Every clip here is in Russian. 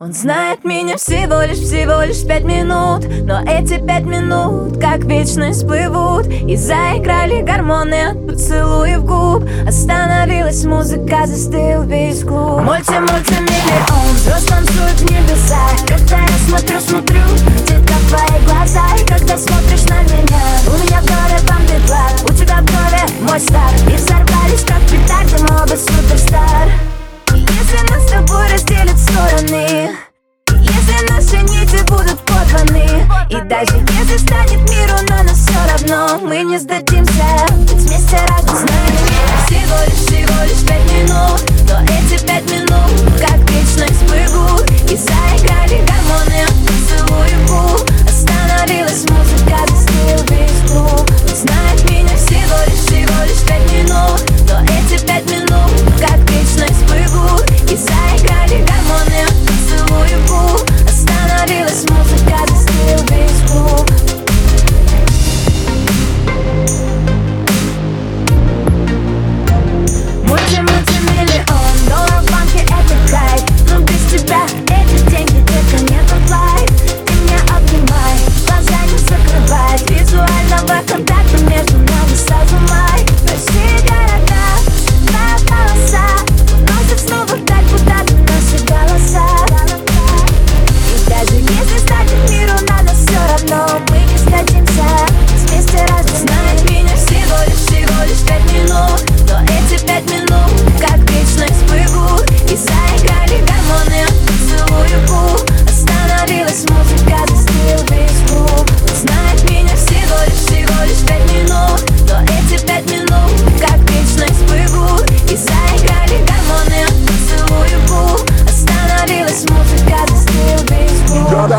Он знает меня всего лишь, всего лишь пять минут. Но эти пять минут, как вечность, плывут. И заиграли гормоны от поцелуев губ. Остановилась музыка, застыл весь клуб. Мульти-мультимиллион, звезд танцует в небесах страханы И даже если станет миру на нас все равно. Мы не сдадимся.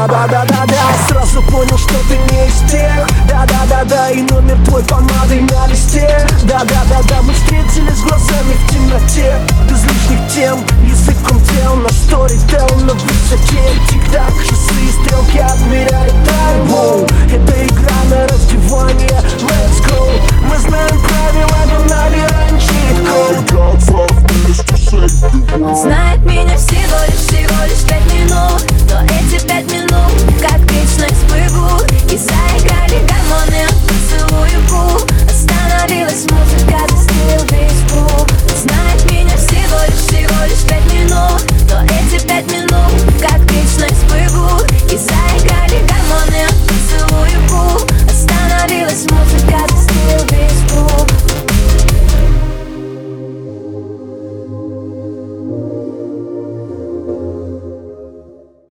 Да-да-да-да-да Сразу понял, что ты не из тех. Да-да-да-да И номер твой помадой на листе. Да-да-да-да Мы встретились глазами в темноте. Без лишних тем Языком тел на сторител На высоте. Тик-так Часы и стрелки отмеряют тайму Это игра на раздевание. Let's go. Мы знаем правила, но нам раньше. Gold, gold, gold, gold, gold, gold, gold,